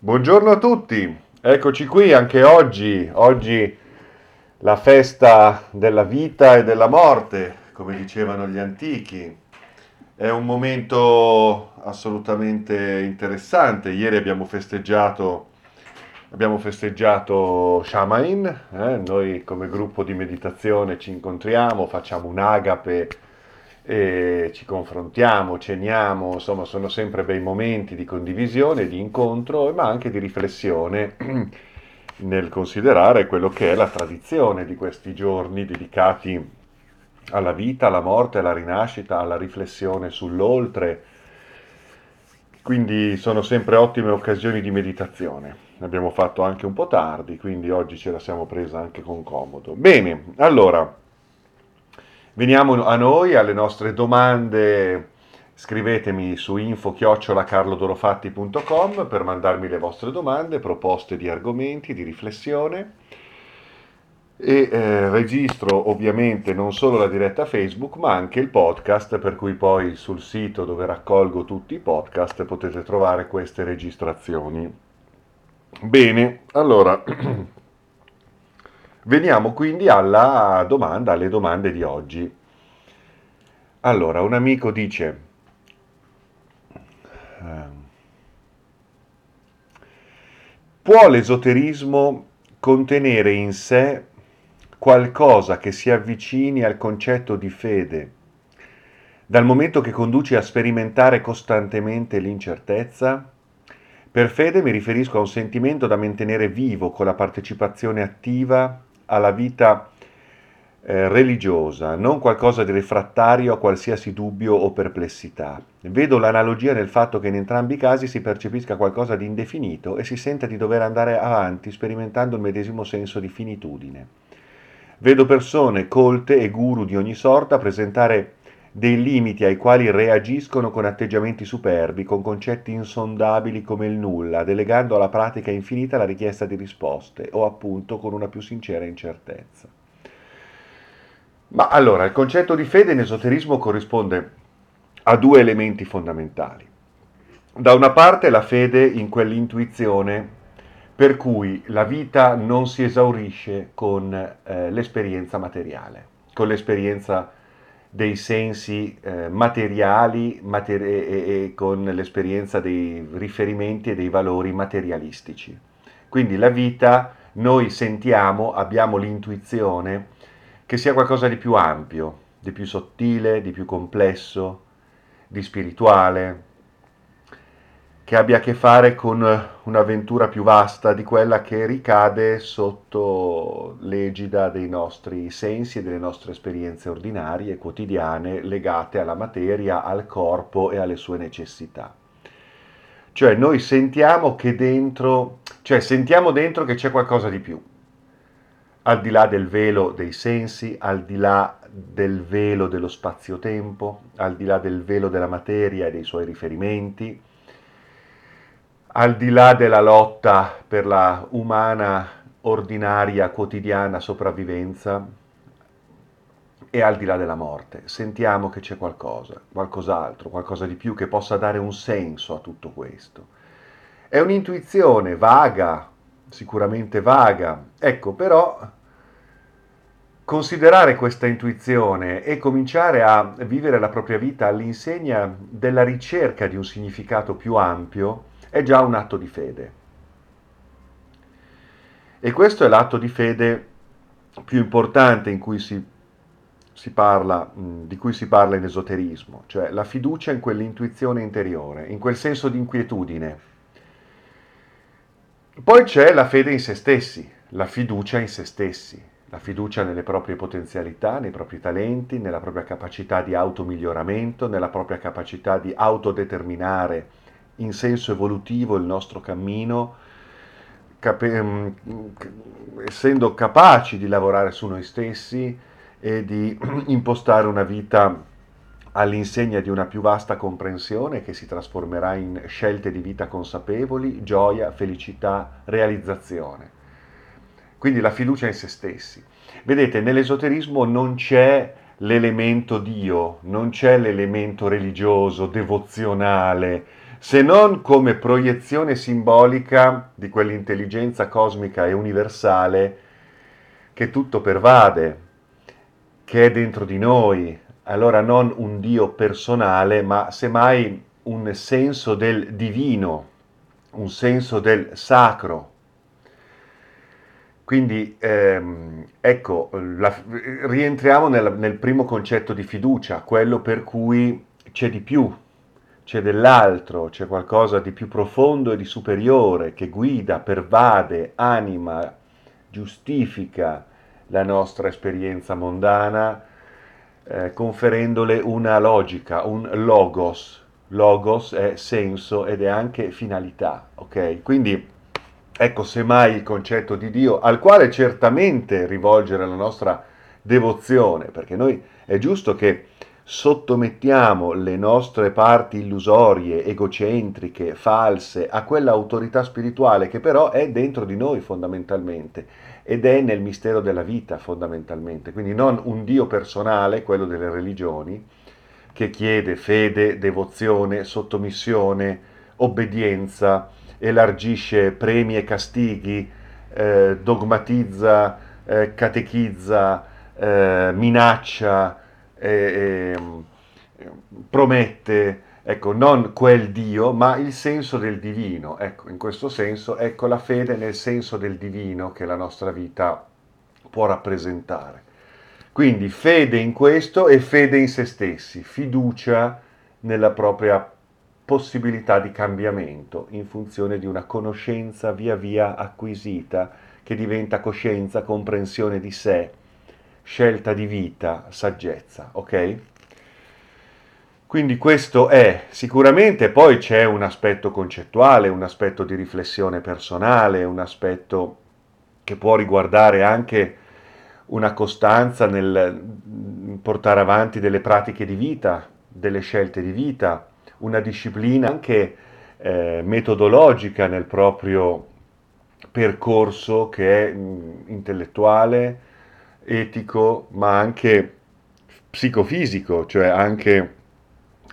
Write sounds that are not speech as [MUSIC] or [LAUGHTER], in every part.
Buongiorno a tutti, eccoci qui anche oggi, oggi la festa della vita e della morte, come dicevano gli antichi. È un momento assolutamente interessante, ieri abbiamo festeggiato, abbiamo festeggiato Shamain, eh? noi come gruppo di meditazione ci incontriamo, facciamo un agape ci confrontiamo, ceniamo, insomma sono sempre bei momenti di condivisione, di incontro, ma anche di riflessione [CLEARS THROAT] nel considerare quello che è la tradizione di questi giorni dedicati alla vita, alla morte, alla rinascita, alla riflessione sull'oltre. Quindi sono sempre ottime occasioni di meditazione. Abbiamo fatto anche un po' tardi, quindi oggi ce la siamo presa anche con comodo. Bene, allora Veniamo a noi, alle nostre domande. Scrivetemi su info-carlodorofatti.com per mandarmi le vostre domande, proposte di argomenti, di riflessione. E eh, registro ovviamente non solo la diretta Facebook, ma anche il podcast, per cui poi sul sito dove raccolgo tutti i podcast potete trovare queste registrazioni. Bene, allora [CLEARS THROAT] Veniamo quindi alla domanda, alle domande di oggi. Allora, un amico dice, ehm, può l'esoterismo contenere in sé qualcosa che si avvicini al concetto di fede, dal momento che conduce a sperimentare costantemente l'incertezza? Per fede mi riferisco a un sentimento da mantenere vivo con la partecipazione attiva alla vita eh, religiosa, non qualcosa di refrattario a qualsiasi dubbio o perplessità. Vedo l'analogia nel fatto che in entrambi i casi si percepisca qualcosa di indefinito e si senta di dover andare avanti sperimentando il medesimo senso di finitudine. Vedo persone colte e guru di ogni sorta presentare dei limiti ai quali reagiscono con atteggiamenti superbi, con concetti insondabili come il nulla, delegando alla pratica infinita la richiesta di risposte o appunto con una più sincera incertezza. Ma allora, il concetto di fede in esoterismo corrisponde a due elementi fondamentali. Da una parte la fede in quell'intuizione per cui la vita non si esaurisce con eh, l'esperienza materiale, con l'esperienza dei sensi eh, materiali mater- e, e con l'esperienza dei riferimenti e dei valori materialistici. Quindi la vita noi sentiamo, abbiamo l'intuizione che sia qualcosa di più ampio, di più sottile, di più complesso, di spirituale, che abbia a che fare con un'avventura più vasta di quella che ricade sotto l'egida dei nostri sensi e delle nostre esperienze ordinarie, quotidiane, legate alla materia, al corpo e alle sue necessità. Cioè noi sentiamo che dentro, cioè sentiamo dentro che c'è qualcosa di più, al di là del velo dei sensi, al di là del velo dello spazio-tempo, al di là del velo della materia e dei suoi riferimenti, al di là della lotta per la umana, ordinaria, quotidiana sopravvivenza e al di là della morte. Sentiamo che c'è qualcosa, qualcos'altro, qualcosa di più che possa dare un senso a tutto questo. È un'intuizione vaga, sicuramente vaga. Ecco, però considerare questa intuizione e cominciare a vivere la propria vita all'insegna della ricerca di un significato più ampio è già un atto di fede. E questo è l'atto di fede più importante cui si, si parla, di cui si parla in esoterismo, cioè la fiducia in quell'intuizione interiore, in quel senso di inquietudine. Poi c'è la fede in se stessi, la fiducia in se stessi, la fiducia nelle proprie potenzialità, nei propri talenti, nella propria capacità di automiglioramento, nella propria capacità di autodeterminare in senso evolutivo il nostro cammino, cap- mm, essendo capaci di lavorare su noi stessi e di [CLEARS THROAT] impostare una vita all'insegna di una più vasta comprensione che si trasformerà in scelte di vita consapevoli, gioia, felicità, realizzazione. Quindi la fiducia in se stessi. Vedete, nell'esoterismo non c'è l'elemento Dio, non c'è l'elemento religioso, devozionale, se non come proiezione simbolica di quell'intelligenza cosmica e universale che tutto pervade, che è dentro di noi. Allora non un Dio personale, ma semmai un senso del divino, un senso del sacro. Quindi ehm, ecco, la, rientriamo nel, nel primo concetto di fiducia, quello per cui c'è di più, c'è dell'altro, c'è qualcosa di più profondo e di superiore che guida, pervade, anima, giustifica la nostra esperienza mondana, eh, conferendole una logica, un logos. Logos è senso ed è anche finalità, ok? Quindi ecco semmai il concetto di Dio al quale certamente rivolgere la nostra devozione, perché noi è giusto che sottomettiamo le nostre parti illusorie, egocentriche, false a quella autorità spirituale che però è dentro di noi fondamentalmente ed è nel mistero della vita fondamentalmente, quindi non un Dio personale, quello delle religioni, che chiede fede, devozione, sottomissione, obbedienza, elargisce premi e castighi, eh, dogmatizza, eh, catechizza, eh, minaccia, Ehm, promette, ecco, non quel Dio, ma il senso del divino. Ecco, in questo senso, ecco la fede nel senso del divino che la nostra vita può rappresentare. Quindi fede in questo e fede in se stessi, fiducia nella propria possibilità di cambiamento in funzione di una conoscenza via via acquisita che diventa coscienza, comprensione di sé, scelta di vita, saggezza, ok? Quindi questo è sicuramente, poi c'è un aspetto concettuale, un aspetto di riflessione personale, un aspetto che può riguardare anche una costanza nel portare avanti delle pratiche di vita, delle scelte di vita, una disciplina anche eh, metodologica nel proprio percorso che è mh, intellettuale, etico, ma anche psicofisico, cioè anche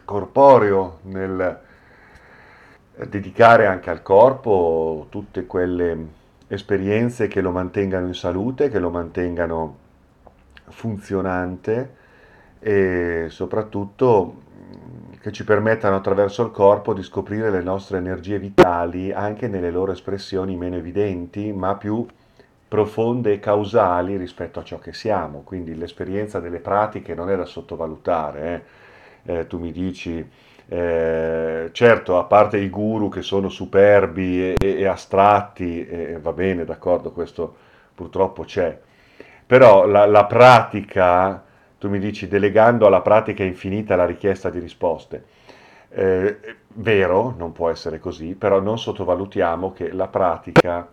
corporeo nel dedicare anche al corpo tutte quelle esperienze che lo mantengano in salute, che lo mantengano funzionante e soprattutto che ci permettano attraverso il corpo di scoprire le nostre energie vitali anche nelle loro espressioni meno evidenti, ma più profonde e causali rispetto a ciò che siamo, quindi l'esperienza delle pratiche non è da sottovalutare. Eh. Eh, tu mi dici, eh, certo, a parte i guru che sono superbi e, e astratti, va bene, d'accordo, questo purtroppo c'è, però la, la pratica, tu mi dici, delegando alla pratica infinita la richiesta di risposte. Eh, vero, non può essere così, però non sottovalutiamo che la pratica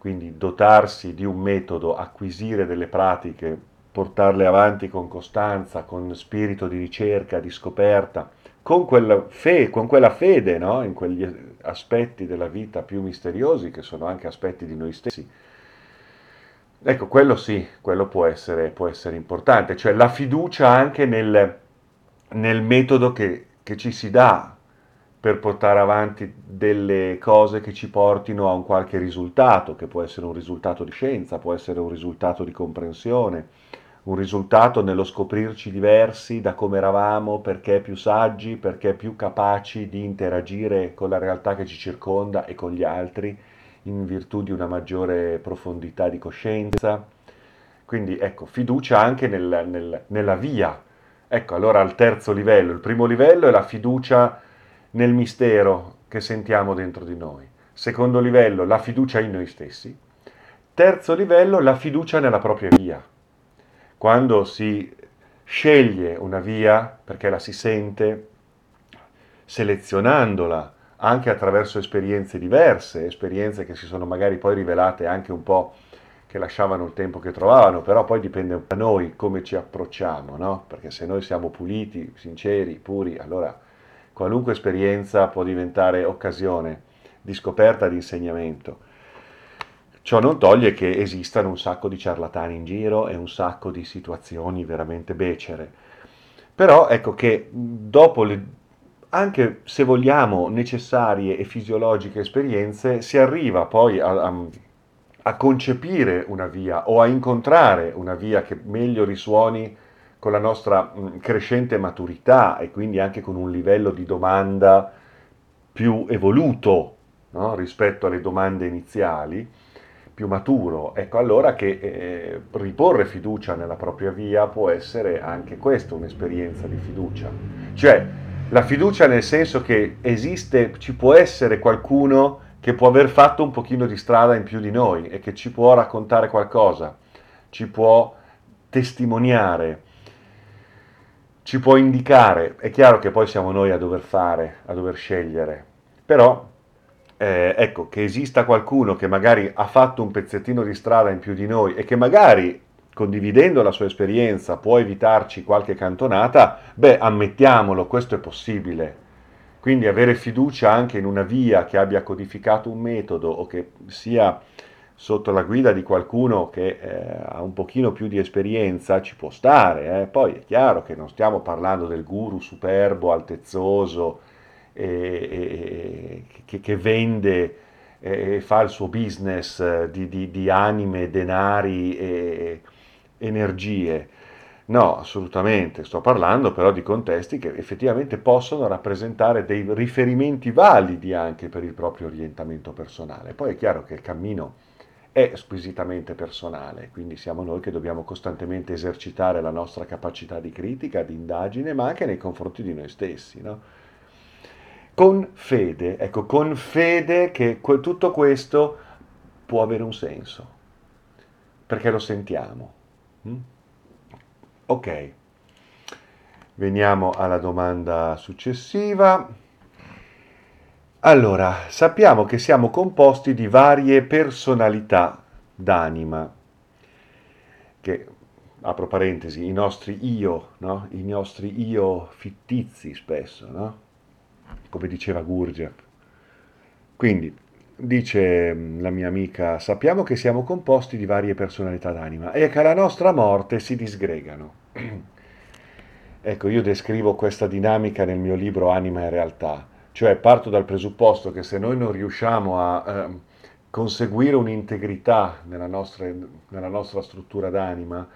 quindi dotarsi di un metodo, acquisire delle pratiche, portarle avanti con costanza, con spirito di ricerca, di scoperta, con, quella, fe, con quella fede no? in quegli aspetti della vita più misteriosi che sono anche aspetti di noi stessi. Ecco, quello sì, quello può essere, può essere importante, cioè la fiducia anche nel, nel metodo che, che ci si dà per portare avanti delle cose che ci portino a un qualche risultato, che può essere un risultato di scienza, può essere un risultato di comprensione, un risultato nello scoprirci diversi da come eravamo, perché più saggi, perché più capaci di interagire con la realtà che ci circonda e con gli altri, in virtù di una maggiore profondità di coscienza. Quindi ecco, fiducia anche nel, nel, nella via. Ecco, allora al terzo livello, il primo livello è la fiducia nel mistero che sentiamo dentro di noi. Secondo livello, la fiducia in noi stessi. Terzo livello, la fiducia nella propria via. Quando si sceglie una via perché la si sente, selezionandola anche attraverso esperienze diverse, esperienze che si sono magari poi rivelate anche un po' che lasciavano il tempo che trovavano, però poi dipende da noi come ci approcciamo, no? Perché se noi siamo puliti, sinceri, puri, allora Qualunque esperienza può diventare occasione di scoperta, di insegnamento. Ciò non toglie che esistano un sacco di ciarlatani in giro e un sacco di situazioni veramente becere. Però ecco che dopo le, anche se vogliamo necessarie e fisiologiche esperienze, si arriva poi a, a, a concepire una via o a incontrare una via che meglio risuoni con la nostra crescente maturità e quindi anche con un livello di domanda più evoluto no? rispetto alle domande iniziali, più maturo. Ecco allora che eh, riporre fiducia nella propria via può essere anche questo un'esperienza di fiducia. Cioè la fiducia nel senso che esiste, ci può essere qualcuno che può aver fatto un pochino di strada in più di noi e che ci può raccontare qualcosa, ci può testimoniare ci può indicare, è chiaro che poi siamo noi a dover fare, a dover scegliere, però eh, ecco che esista qualcuno che magari ha fatto un pezzettino di strada in più di noi e che magari condividendo la sua esperienza può evitarci qualche cantonata, beh, ammettiamolo, questo è possibile. Quindi avere fiducia anche in una via che abbia codificato un metodo o che sia sotto la guida di qualcuno che eh, ha un pochino più di esperienza ci può stare, eh. poi è chiaro che non stiamo parlando del guru superbo, altezzoso, eh, che, che, vende e fa il suo business eh, di, di, di anime, denari e energie. No, assolutamente, sto parlando però di contesti che effettivamente possono rappresentare dei riferimenti validi anche per il proprio orientamento personale. Poi è chiaro che il cammino è squisitamente personale, quindi siamo noi che dobbiamo costantemente esercitare la nostra capacità di critica, di indagine, ma anche nei confronti di noi stessi. No? Con fede, ecco, con fede che que- tutto questo può avere un senso, perché lo sentiamo. Mm? Ok, veniamo alla domanda successiva. Allora, sappiamo che siamo composti di varie personalità d'anima, che, apro parentesi, i nostri io, no? i nostri io fittizi spesso, no? come diceva Gurdjieff. Quindi, dice mm, la mia amica, sappiamo che siamo composti di varie personalità d'anima e che alla nostra morte si disgregano. [CLEARS THROAT] ecco, io descrivo questa dinamica nel mio libro Anima e Realtà cioè parto dal presupposto che se noi non riusciamo a eh, conseguire un'integrità nella nostra, nella nostra struttura d'anima,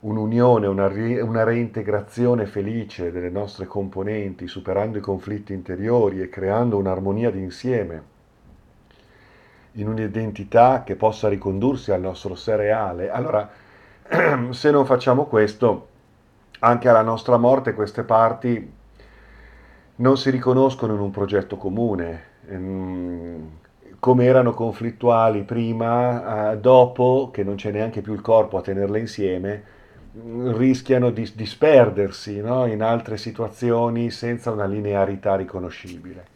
un'unione, una, ri, una reintegrazione felice delle nostre componenti, superando i conflitti interiori e creando un'armonia d'insieme in un'identità che possa ricondursi al nostro sé reale, allora [CLEARS THROAT] se non facciamo questo, anche alla nostra morte queste parti non si riconoscono in un progetto comune, ehm, come erano conflittuali prima, dopo che non c'è neanche più il corpo a tenerle insieme, rischiano di disperdersi no? in altre situazioni senza una linearità riconoscibile.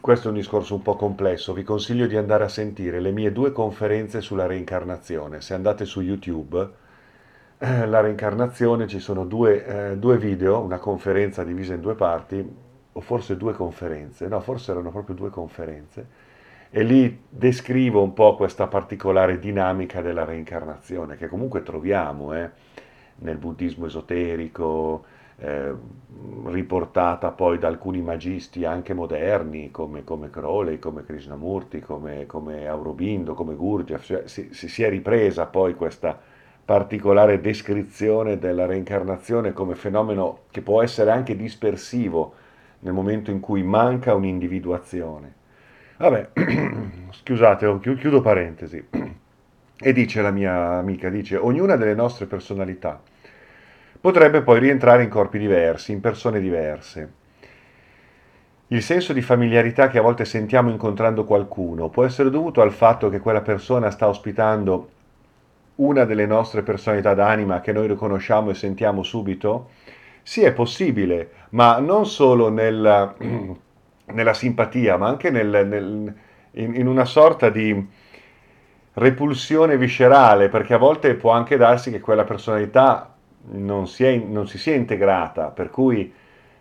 Questo è un discorso un po' complesso, vi consiglio di andare a sentire le mie due conferenze sulla reincarnazione. Se andate su YouTube, eh, la reincarnazione ci sono due, eh, due, video, una conferenza divisa in due parti, o forse due conferenze, no, forse erano proprio due conferenze, e lì descrivo un po' questa particolare dinamica della reincarnazione, che comunque troviamo eh, nel buddismo esoterico, eh, riportata poi da alcuni magisti anche moderni, come, come Crowley, come Krishnamurti, come, come Aurobindo, come Gurdjieff, cioè, si, si è ripresa poi questa particolare descrizione della reincarnazione come fenomeno che può essere anche dispersivo nel momento in cui manca un'individuazione. Vabbè, [CLEARS THROAT] scusate, chiudo parentesi. E dice la mia amica, dice, ognuna delle nostre personalità potrebbe poi rientrare in corpi diversi, in persone diverse. Il senso di familiarità che a volte sentiamo incontrando qualcuno può essere dovuto al fatto che quella persona sta ospitando una delle nostre personalità d'anima che noi riconosciamo e sentiamo subito? Sì, è possibile, ma non solo nel, [CLEARS THROAT] nella simpatia, ma anche nel, nel, in, in una sorta di repulsione viscerale, perché a volte può anche darsi che quella personalità non si, è, non si sia integrata, per cui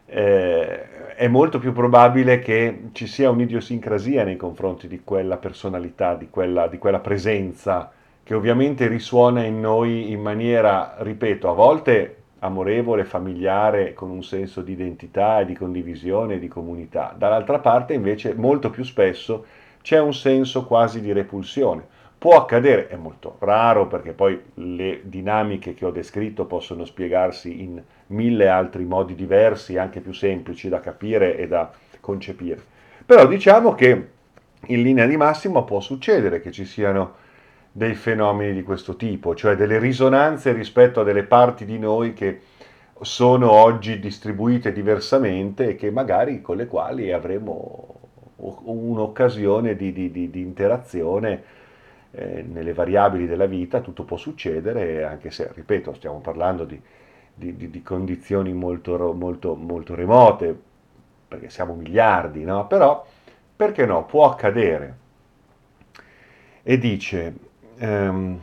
eh, è molto più probabile che ci sia un'idiosincrasia nei confronti di quella personalità, di quella, di quella presenza che ovviamente risuona in noi in maniera, ripeto, a volte amorevole, familiare, con un senso di identità, di condivisione, di comunità. Dall'altra parte invece molto più spesso c'è un senso quasi di repulsione. Può accadere, è molto raro perché poi le dinamiche che ho descritto possono spiegarsi in mille altri modi diversi, anche più semplici da capire e da concepire. Però diciamo che in linea di massima può succedere che ci siano dei fenomeni di questo tipo, cioè delle risonanze rispetto a delle parti di noi che sono oggi distribuite diversamente e che magari con le quali avremo un'occasione di, di, di, di interazione eh, nelle variabili della vita, tutto può succedere, anche se, ripeto, stiamo parlando di, condizioni molto, molto, molto remote, perché siamo miliardi, no? Però, perché no? Può accadere. E dice, ehm,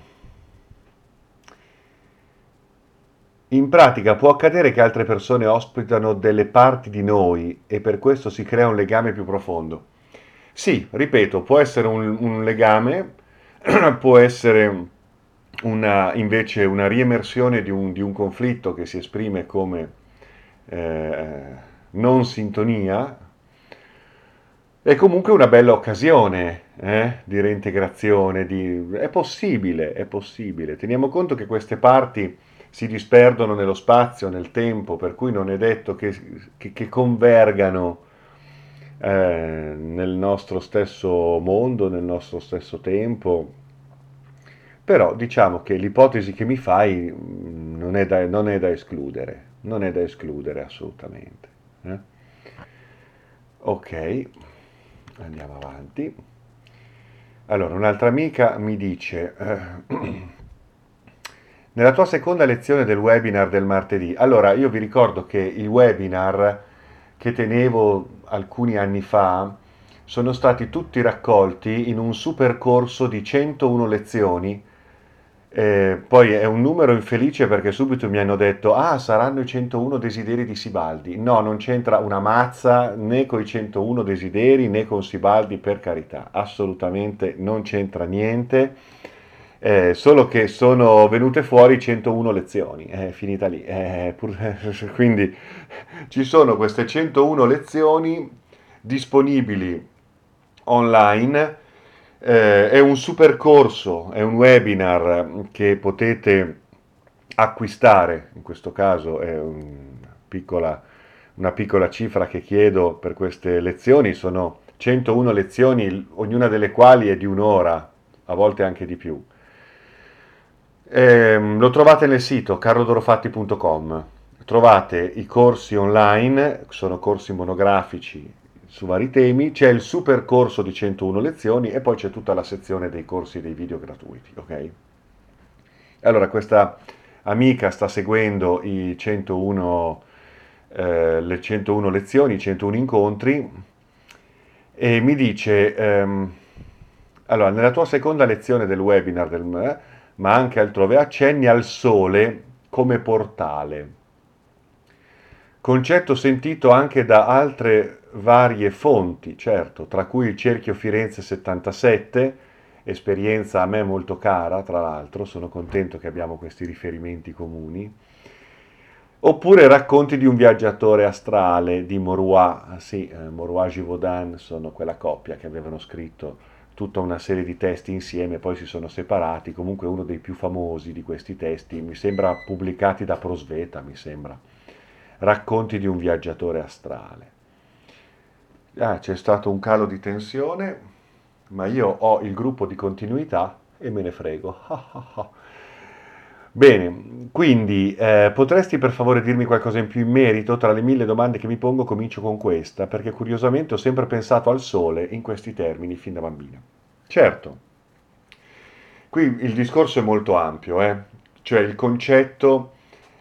in pratica può accadere che altre persone ospitano delle parti di noi e per questo si crea un legame più profondo. Sì, ripeto, può essere un, un legame, [CLEARS THROAT] può essere una, invece una riemersione di un, di un, conflitto che si esprime come eh, non sintonia, è comunque una bella occasione eh, di reintegrazione, di... è possibile, è possibile. Teniamo conto che queste parti si disperdono nello spazio, nel tempo, per cui non è detto che, che, che convergano eh, nel nostro stesso mondo, nel nostro stesso tempo. Però diciamo che l'ipotesi che mi fai mm, non è da, non è da escludere, non è da escludere assolutamente. Eh? Ok andiamo avanti. Allora, un'altra amica mi dice, eh, [CLEARS THROAT] nella tua seconda lezione del webinar del martedì, allora io vi ricordo che il webinar che tenevo alcuni anni fa sono stati tutti raccolti in un super corso di 101 lezioni eh, poi è un numero infelice perché subito mi hanno detto, ah, saranno i 101 desideri di Sibaldi. No, non c'entra una mazza né con i 101 desideri né con Sibaldi, per carità, assolutamente non c'entra niente. Eh, solo che sono venute fuori 101 lezioni, è finita lì. Eh, pur... [LAUGHS] quindi ci sono queste 101 lezioni disponibili online eh, è un super corso, è un webinar che potete acquistare, in questo caso è un piccola, una piccola cifra che chiedo per queste lezioni, sono 101 lezioni, ognuna delle quali è di un'ora, a volte anche di più. Eh, lo trovate nel sito carlodorofatti.com, trovate i corsi online, sono corsi monografici su vari temi, c'è il super corso di 101 lezioni e poi c'è tutta la sezione dei corsi dei video gratuiti, ok? Allora, questa amica sta seguendo i 101, eh, le 101 lezioni, i 101 incontri e mi dice, ehm, allora, nella tua seconda lezione del webinar, del, ma anche altrove, accenni al sole come portale. Concetto sentito anche da altre varie fonti, certo, tra cui il Cerchio Firenze 77, esperienza a me molto cara, tra l'altro, sono contento che abbiamo questi riferimenti comuni, oppure racconti di un viaggiatore astrale di Morois, sì, eh, Morois Givaudan sono quella coppia che avevano scritto tutta una serie di testi insieme, poi si sono separati, comunque uno dei più famosi di questi testi, mi sembra pubblicati da Prosveta, mi sembra, racconti di un viaggiatore astrale ah, c'è stato un calo di tensione, ma io ho il gruppo di continuità e me ne frego. [LAUGHS] Bene, quindi eh, potresti per favore dirmi qualcosa in più in merito? Tra le mille domande che mi pongo comincio con questa, perché curiosamente ho sempre pensato al sole in questi termini fin da bambina. Certo, qui il discorso è molto ampio, eh? cioè il concetto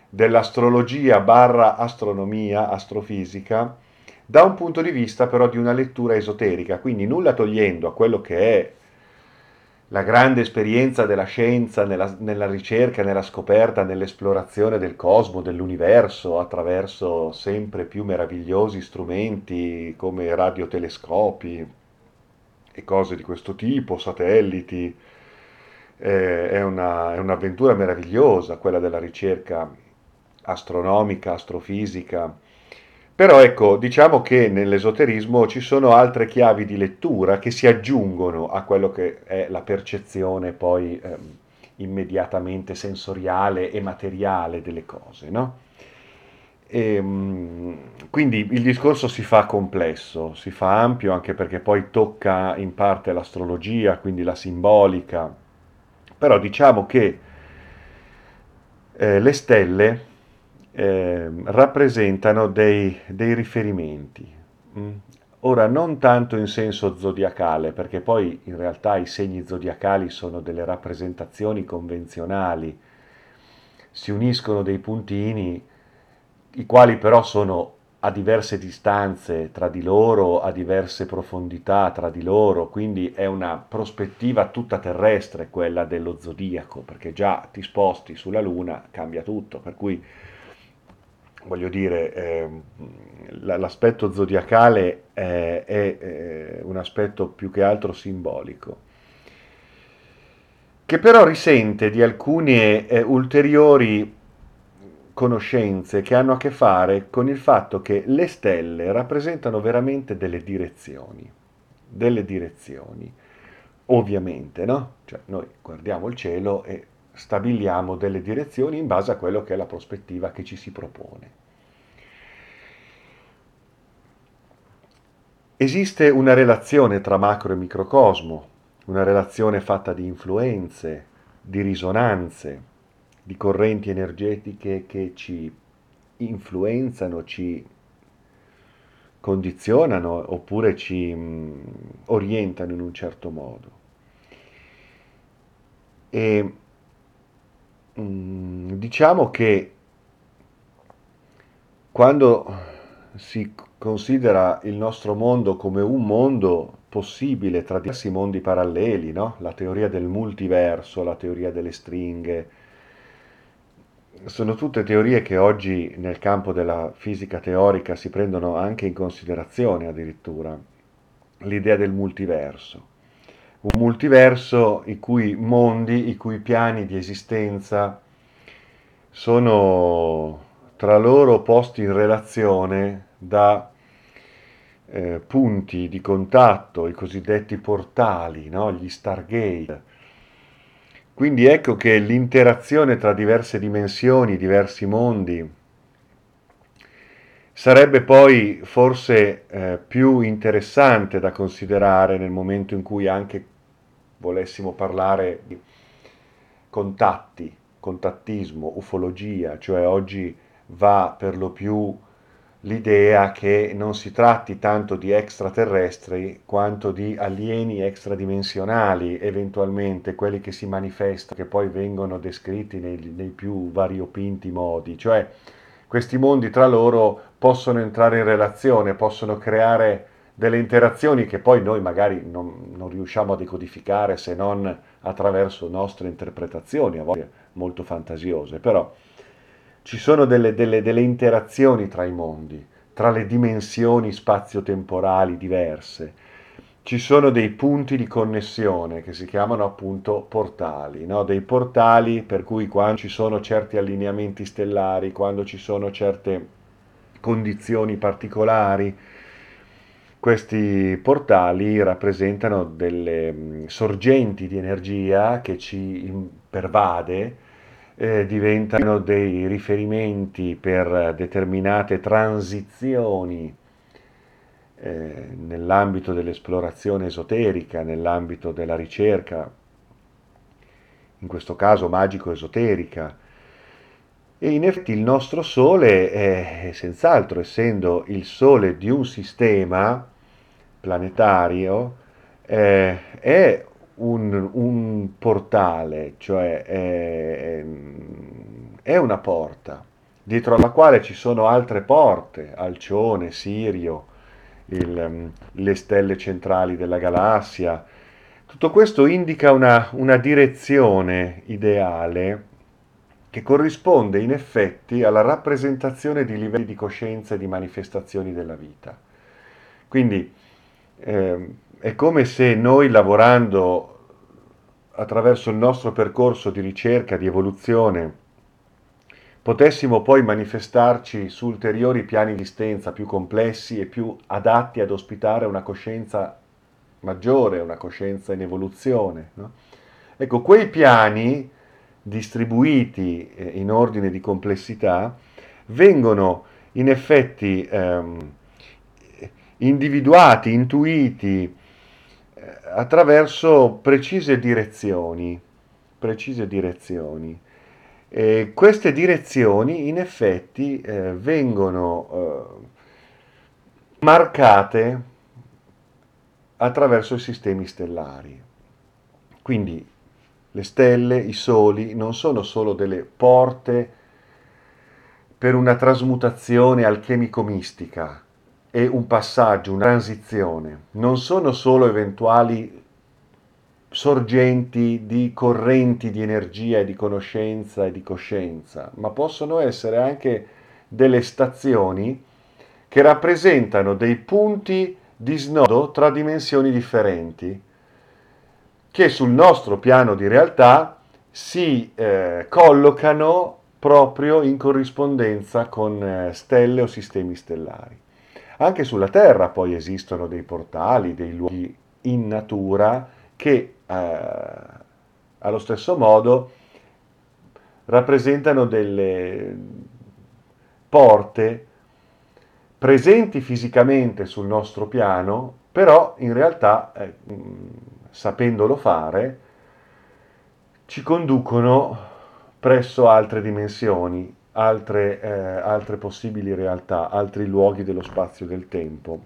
dell'astrologia barra astronomia, astrofisica, da un punto di vista però di una lettura esoterica, quindi nulla togliendo a quello che è la grande esperienza della scienza nella, nella, ricerca, nella scoperta, nell'esplorazione del cosmo, dell'universo, attraverso sempre più meravigliosi strumenti come radiotelescopi e cose di questo tipo, satelliti. Eh, è, una, è un'avventura meravigliosa quella della ricerca astronomica, astrofisica. Però ecco, diciamo che nell'esoterismo ci sono altre chiavi di lettura che si aggiungono a quello che è la percezione poi eh, immediatamente sensoriale e materiale delle cose, no? E, ehm, quindi il discorso si fa complesso, si fa ampio anche perché poi tocca in parte l'astrologia, quindi la simbolica, però diciamo che eh, le stelle eh, rappresentano dei, dei riferimenti. Mm. Ora, non tanto in senso zodiacale, perché poi in realtà i segni zodiacali sono delle rappresentazioni convenzionali, si uniscono dei puntini i quali però sono a diverse distanze tra di loro, a diverse profondità tra di loro, quindi è una prospettiva tutta terrestre quella dello zodiaco, perché già ti sposti sulla Luna, cambia tutto, per cui voglio dire, eh, l'aspetto zodiacale è, è, è un aspetto più che altro simbolico che però risente di alcune eh, ulteriori conoscenze che hanno a che fare con il fatto che le stelle rappresentano veramente delle direzioni, delle direzioni, ovviamente, no? Cioè noi guardiamo il cielo e stabiliamo delle direzioni in base a quello che è la prospettiva che ci si propone. Esiste una relazione tra macro e microcosmo, una relazione fatta di influenze, di risonanze, di correnti energetiche che ci influenzano, ci condizionano oppure ci mh, mm, orientano in un certo modo. E mm, diciamo che quando si considera il nostro mondo come un mondo possibile tra diversi mondi paralleli, no? la teoria del multiverso, la teoria delle stringhe, sono tutte teorie che oggi nel campo della fisica teorica si prendono anche in considerazione addirittura, l'idea del multiverso. Un multiverso i cui mondi, i cui piani di esistenza sono tra loro posti in relazione da eh, punti di contatto, i cosiddetti portali, no? gli Stargate quindi ecco che l'interazione tra diverse dimensioni, diversi mondi, sarebbe poi forse eh, più interessante da considerare nel momento in cui anche volessimo parlare di contatti, contattismo, ufologia, cioè oggi va per lo più l'idea che non si tratti tanto di extraterrestri quanto di alieni extradimensionali, eventualmente quelli che si manifestano, che poi vengono descritti nei, nei più variopinti modi, cioè questi mondi tra loro possono entrare in relazione, possono creare delle interazioni che poi noi magari non, non, riusciamo a decodificare se non attraverso nostre interpretazioni, a volte molto fantasiose, però ci sono delle, delle, delle interazioni tra i mondi, tra le dimensioni spazio-temporali diverse. Ci sono dei punti di connessione che si chiamano appunto portali, no? dei portali per cui quando ci sono certi allineamenti stellari, quando ci sono certe condizioni particolari, questi portali rappresentano delle mm, sorgenti di energia che ci pervade eh, diventano dei riferimenti per determinate transizioni eh, nell'ambito dell'esplorazione esoterica, nell'ambito della ricerca, in questo caso magico-esoterica. E in effetti il nostro Sole è senz'altro, essendo il Sole di un sistema planetario, eh, è un, un portale, cioè è, è, una porta, dietro alla quale ci sono altre porte, Alcione, Sirio, il, le stelle centrali della galassia. Tutto questo indica una, una direzione ideale che corrisponde in effetti alla rappresentazione di livelli di coscienza e di manifestazioni della vita. Quindi eh, è come se noi lavorando attraverso il nostro percorso di ricerca, di evoluzione, potessimo poi manifestarci su ulteriori piani di esistenza più complessi e più adatti ad ospitare una coscienza maggiore, una coscienza in evoluzione. No? Ecco, quei piani distribuiti eh, in ordine di complessità vengono in effetti ehm, individuati, intuiti eh, attraverso precise direzioni, precise direzioni. E queste direzioni in effetti eh, vengono eh, marcate attraverso i sistemi stellari. Quindi le stelle, i soli non sono solo delle porte per una trasmutazione alchemico-mistica e un passaggio, una transizione, non sono solo eventuali sorgenti di correnti di energia e di conoscenza e di coscienza, ma possono essere anche delle stazioni che rappresentano dei punti di snodo tra dimensioni differenti, che sul nostro piano di realtà si eh, collocano proprio in corrispondenza con eh, stelle o sistemi stellari. Anche sulla Terra poi esistono dei portali, dei luoghi in natura che eh, allo stesso modo rappresentano delle porte presenti fisicamente sul nostro piano, però in realtà, eh, sapendolo fare, ci conducono presso altre dimensioni, altre, eh, altre possibili realtà, altri luoghi dello spazio e del tempo.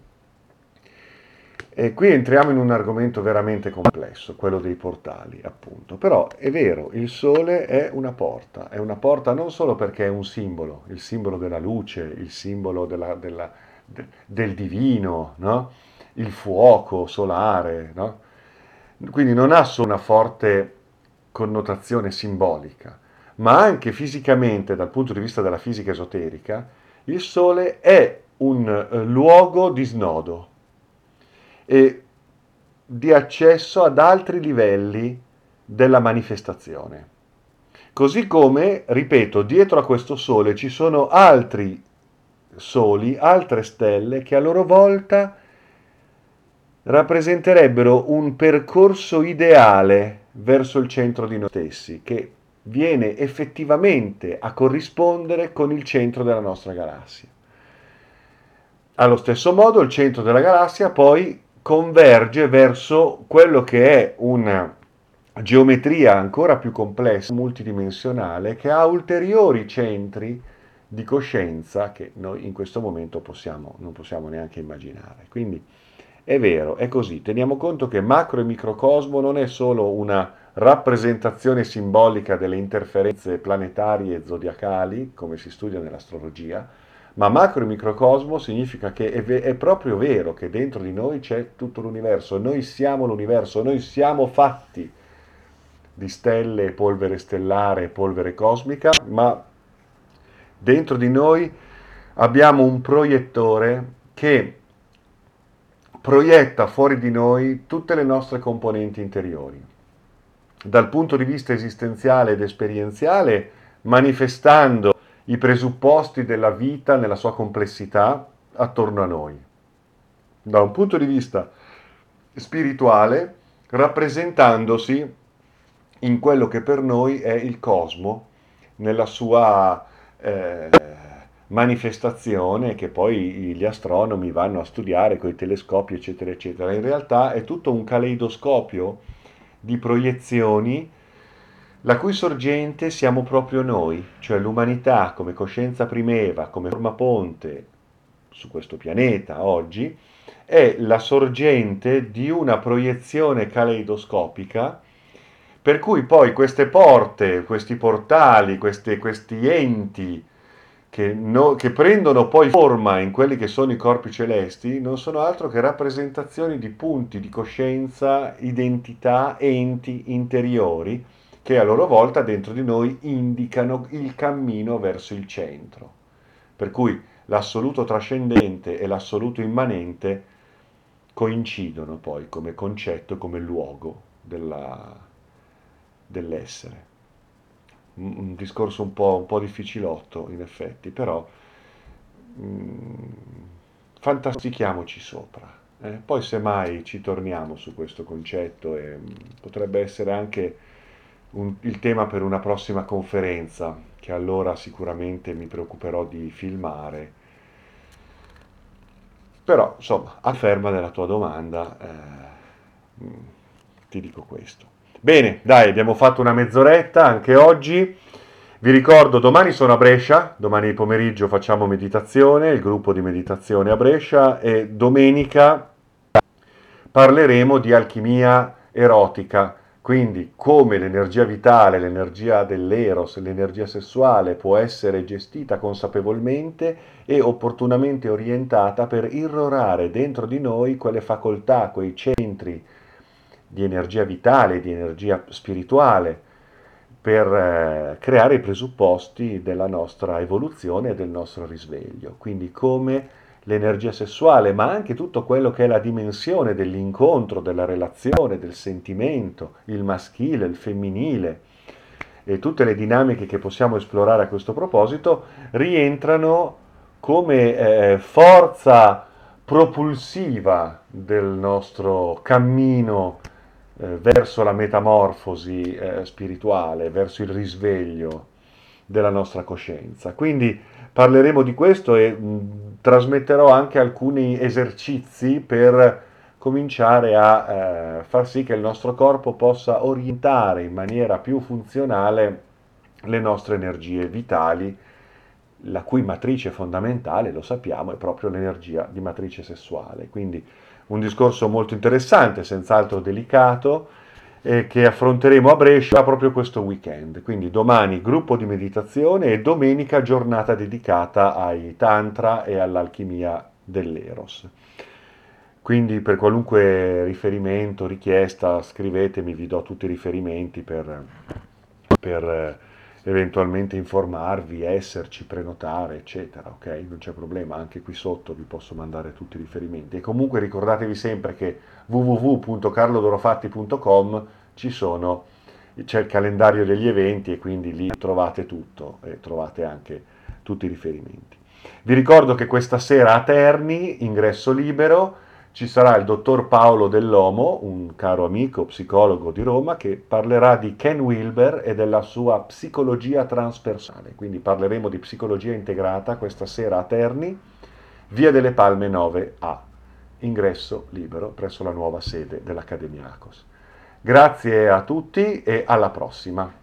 E qui entriamo in un argomento veramente complesso, quello dei portali, appunto. Però è vero, il sole è una porta, è una porta non solo perché è un simbolo, il simbolo della luce, il simbolo della, della, de, del divino, no? il fuoco solare, no? Quindi non ha solo una forte connotazione simbolica, ma anche fisicamente, dal punto di vista della fisica esoterica, il sole è un eh, luogo di snodo e di accesso ad altri livelli della manifestazione. Così come, ripeto, dietro a questo sole ci sono altri soli, altre stelle che a loro volta rappresenterebbero un percorso ideale verso il centro di noi stessi, che viene effettivamente a corrispondere con il centro della nostra galassia. Allo stesso modo il centro della galassia poi converge verso quello che è una geometria ancora più complessa, multidimensionale, che ha ulteriori centri di coscienza che noi in questo momento possiamo, non possiamo neanche immaginare. Quindi è vero, è così. Teniamo conto che macro e microcosmo non è solo una rappresentazione simbolica delle interferenze planetarie e zodiacali, come si studia nell'astrologia, ma macro e microcosmo significa che è, è, proprio vero che dentro di noi c'è tutto l'universo, noi siamo l'universo, noi siamo fatti di stelle, polvere stellare, polvere cosmica, ma dentro di noi abbiamo un proiettore che proietta fuori di noi tutte le nostre componenti interiori. Dal punto di vista esistenziale ed esperienziale, manifestando i presupposti della vita nella sua complessità attorno a noi. Da un punto di vista spirituale, rappresentandosi in quello che per noi è il cosmo, nella sua eh, manifestazione che poi gli astronomi vanno a studiare con i telescopi, eccetera, eccetera. In realtà è tutto un caleidoscopio di proiezioni la cui sorgente siamo proprio noi, cioè l'umanità come coscienza primeva, come forma ponte su questo pianeta oggi, è la sorgente di una proiezione caleidoscopica per cui poi queste porte, questi portali, queste, questi enti che, no, che, prendono poi forma in quelli che sono i corpi celesti non sono altro che rappresentazioni di punti di coscienza, identità, enti interiori che a loro volta dentro di noi indicano il cammino verso il centro. Per cui l'assoluto trascendente e l'assoluto immanente coincidono poi come concetto, come luogo della, dell'essere. Un, discorso un po', un po', difficilotto in effetti, però mh, mm, fantastichiamoci sopra. Eh? Poi semmai ci torniamo su questo concetto e mh, potrebbe essere anche un, il tema per una prossima conferenza, che allora sicuramente mi preoccuperò di filmare. Però, insomma, afferma della tua domanda, eh, ti dico questo. Bene, dai, abbiamo fatto una mezz'oretta anche oggi. Vi ricordo, domani sono a Brescia, domani pomeriggio facciamo meditazione, il gruppo di meditazione a Brescia e domenica parleremo di alchimia erotica quindi come l'energia vitale, l'energia dell'eros, l'energia sessuale può essere gestita consapevolmente e opportunamente orientata per irrorare dentro di noi quelle facoltà, quei centri di energia vitale, di energia spirituale, per eh, creare i presupposti della nostra evoluzione e del nostro risveglio. Quindi come l'energia sessuale, ma anche tutto quello che è la dimensione dell'incontro, della relazione, del sentimento, il maschile, il femminile e tutte le dinamiche che possiamo esplorare a questo proposito rientrano come eh, forza propulsiva del nostro cammino eh, verso la metamorfosi eh, spirituale, verso il risveglio della nostra coscienza. Quindi parleremo di questo e mh, trasmetterò anche alcuni esercizi per cominciare a eh, far sì che il nostro corpo possa orientare in maniera più funzionale le nostre energie vitali, la cui matrice fondamentale, lo sappiamo, è proprio l'energia di matrice sessuale. Quindi un discorso molto interessante, senz'altro delicato, eh, che affronteremo a Brescia proprio questo weekend. Quindi domani gruppo di meditazione e domenica giornata dedicata ai tantra e all'alchimia dell'eros. Quindi per qualunque riferimento, richiesta, scrivetemi, vi do tutti i riferimenti per, per eh, eventualmente informarvi, esserci, prenotare, eccetera, ok? Non c'è problema, anche qui sotto vi posso mandare tutti i riferimenti. E comunque ricordatevi sempre che www.carlodorofatti.com ci sono, c'è il calendario degli eventi e quindi lì trovate tutto e trovate anche tutti i riferimenti. Vi ricordo che questa sera a Terni, ingresso libero, ci sarà il dottor Paolo Dell'Omo, un caro amico psicologo di Roma, che parlerà di Ken Wilber e della sua psicologia transpersonale. Quindi parleremo di psicologia integrata questa sera a Terni, via delle Palme 9A, ingresso libero presso la nuova sede dell'Accademia ACOS. Grazie a tutti e alla prossima.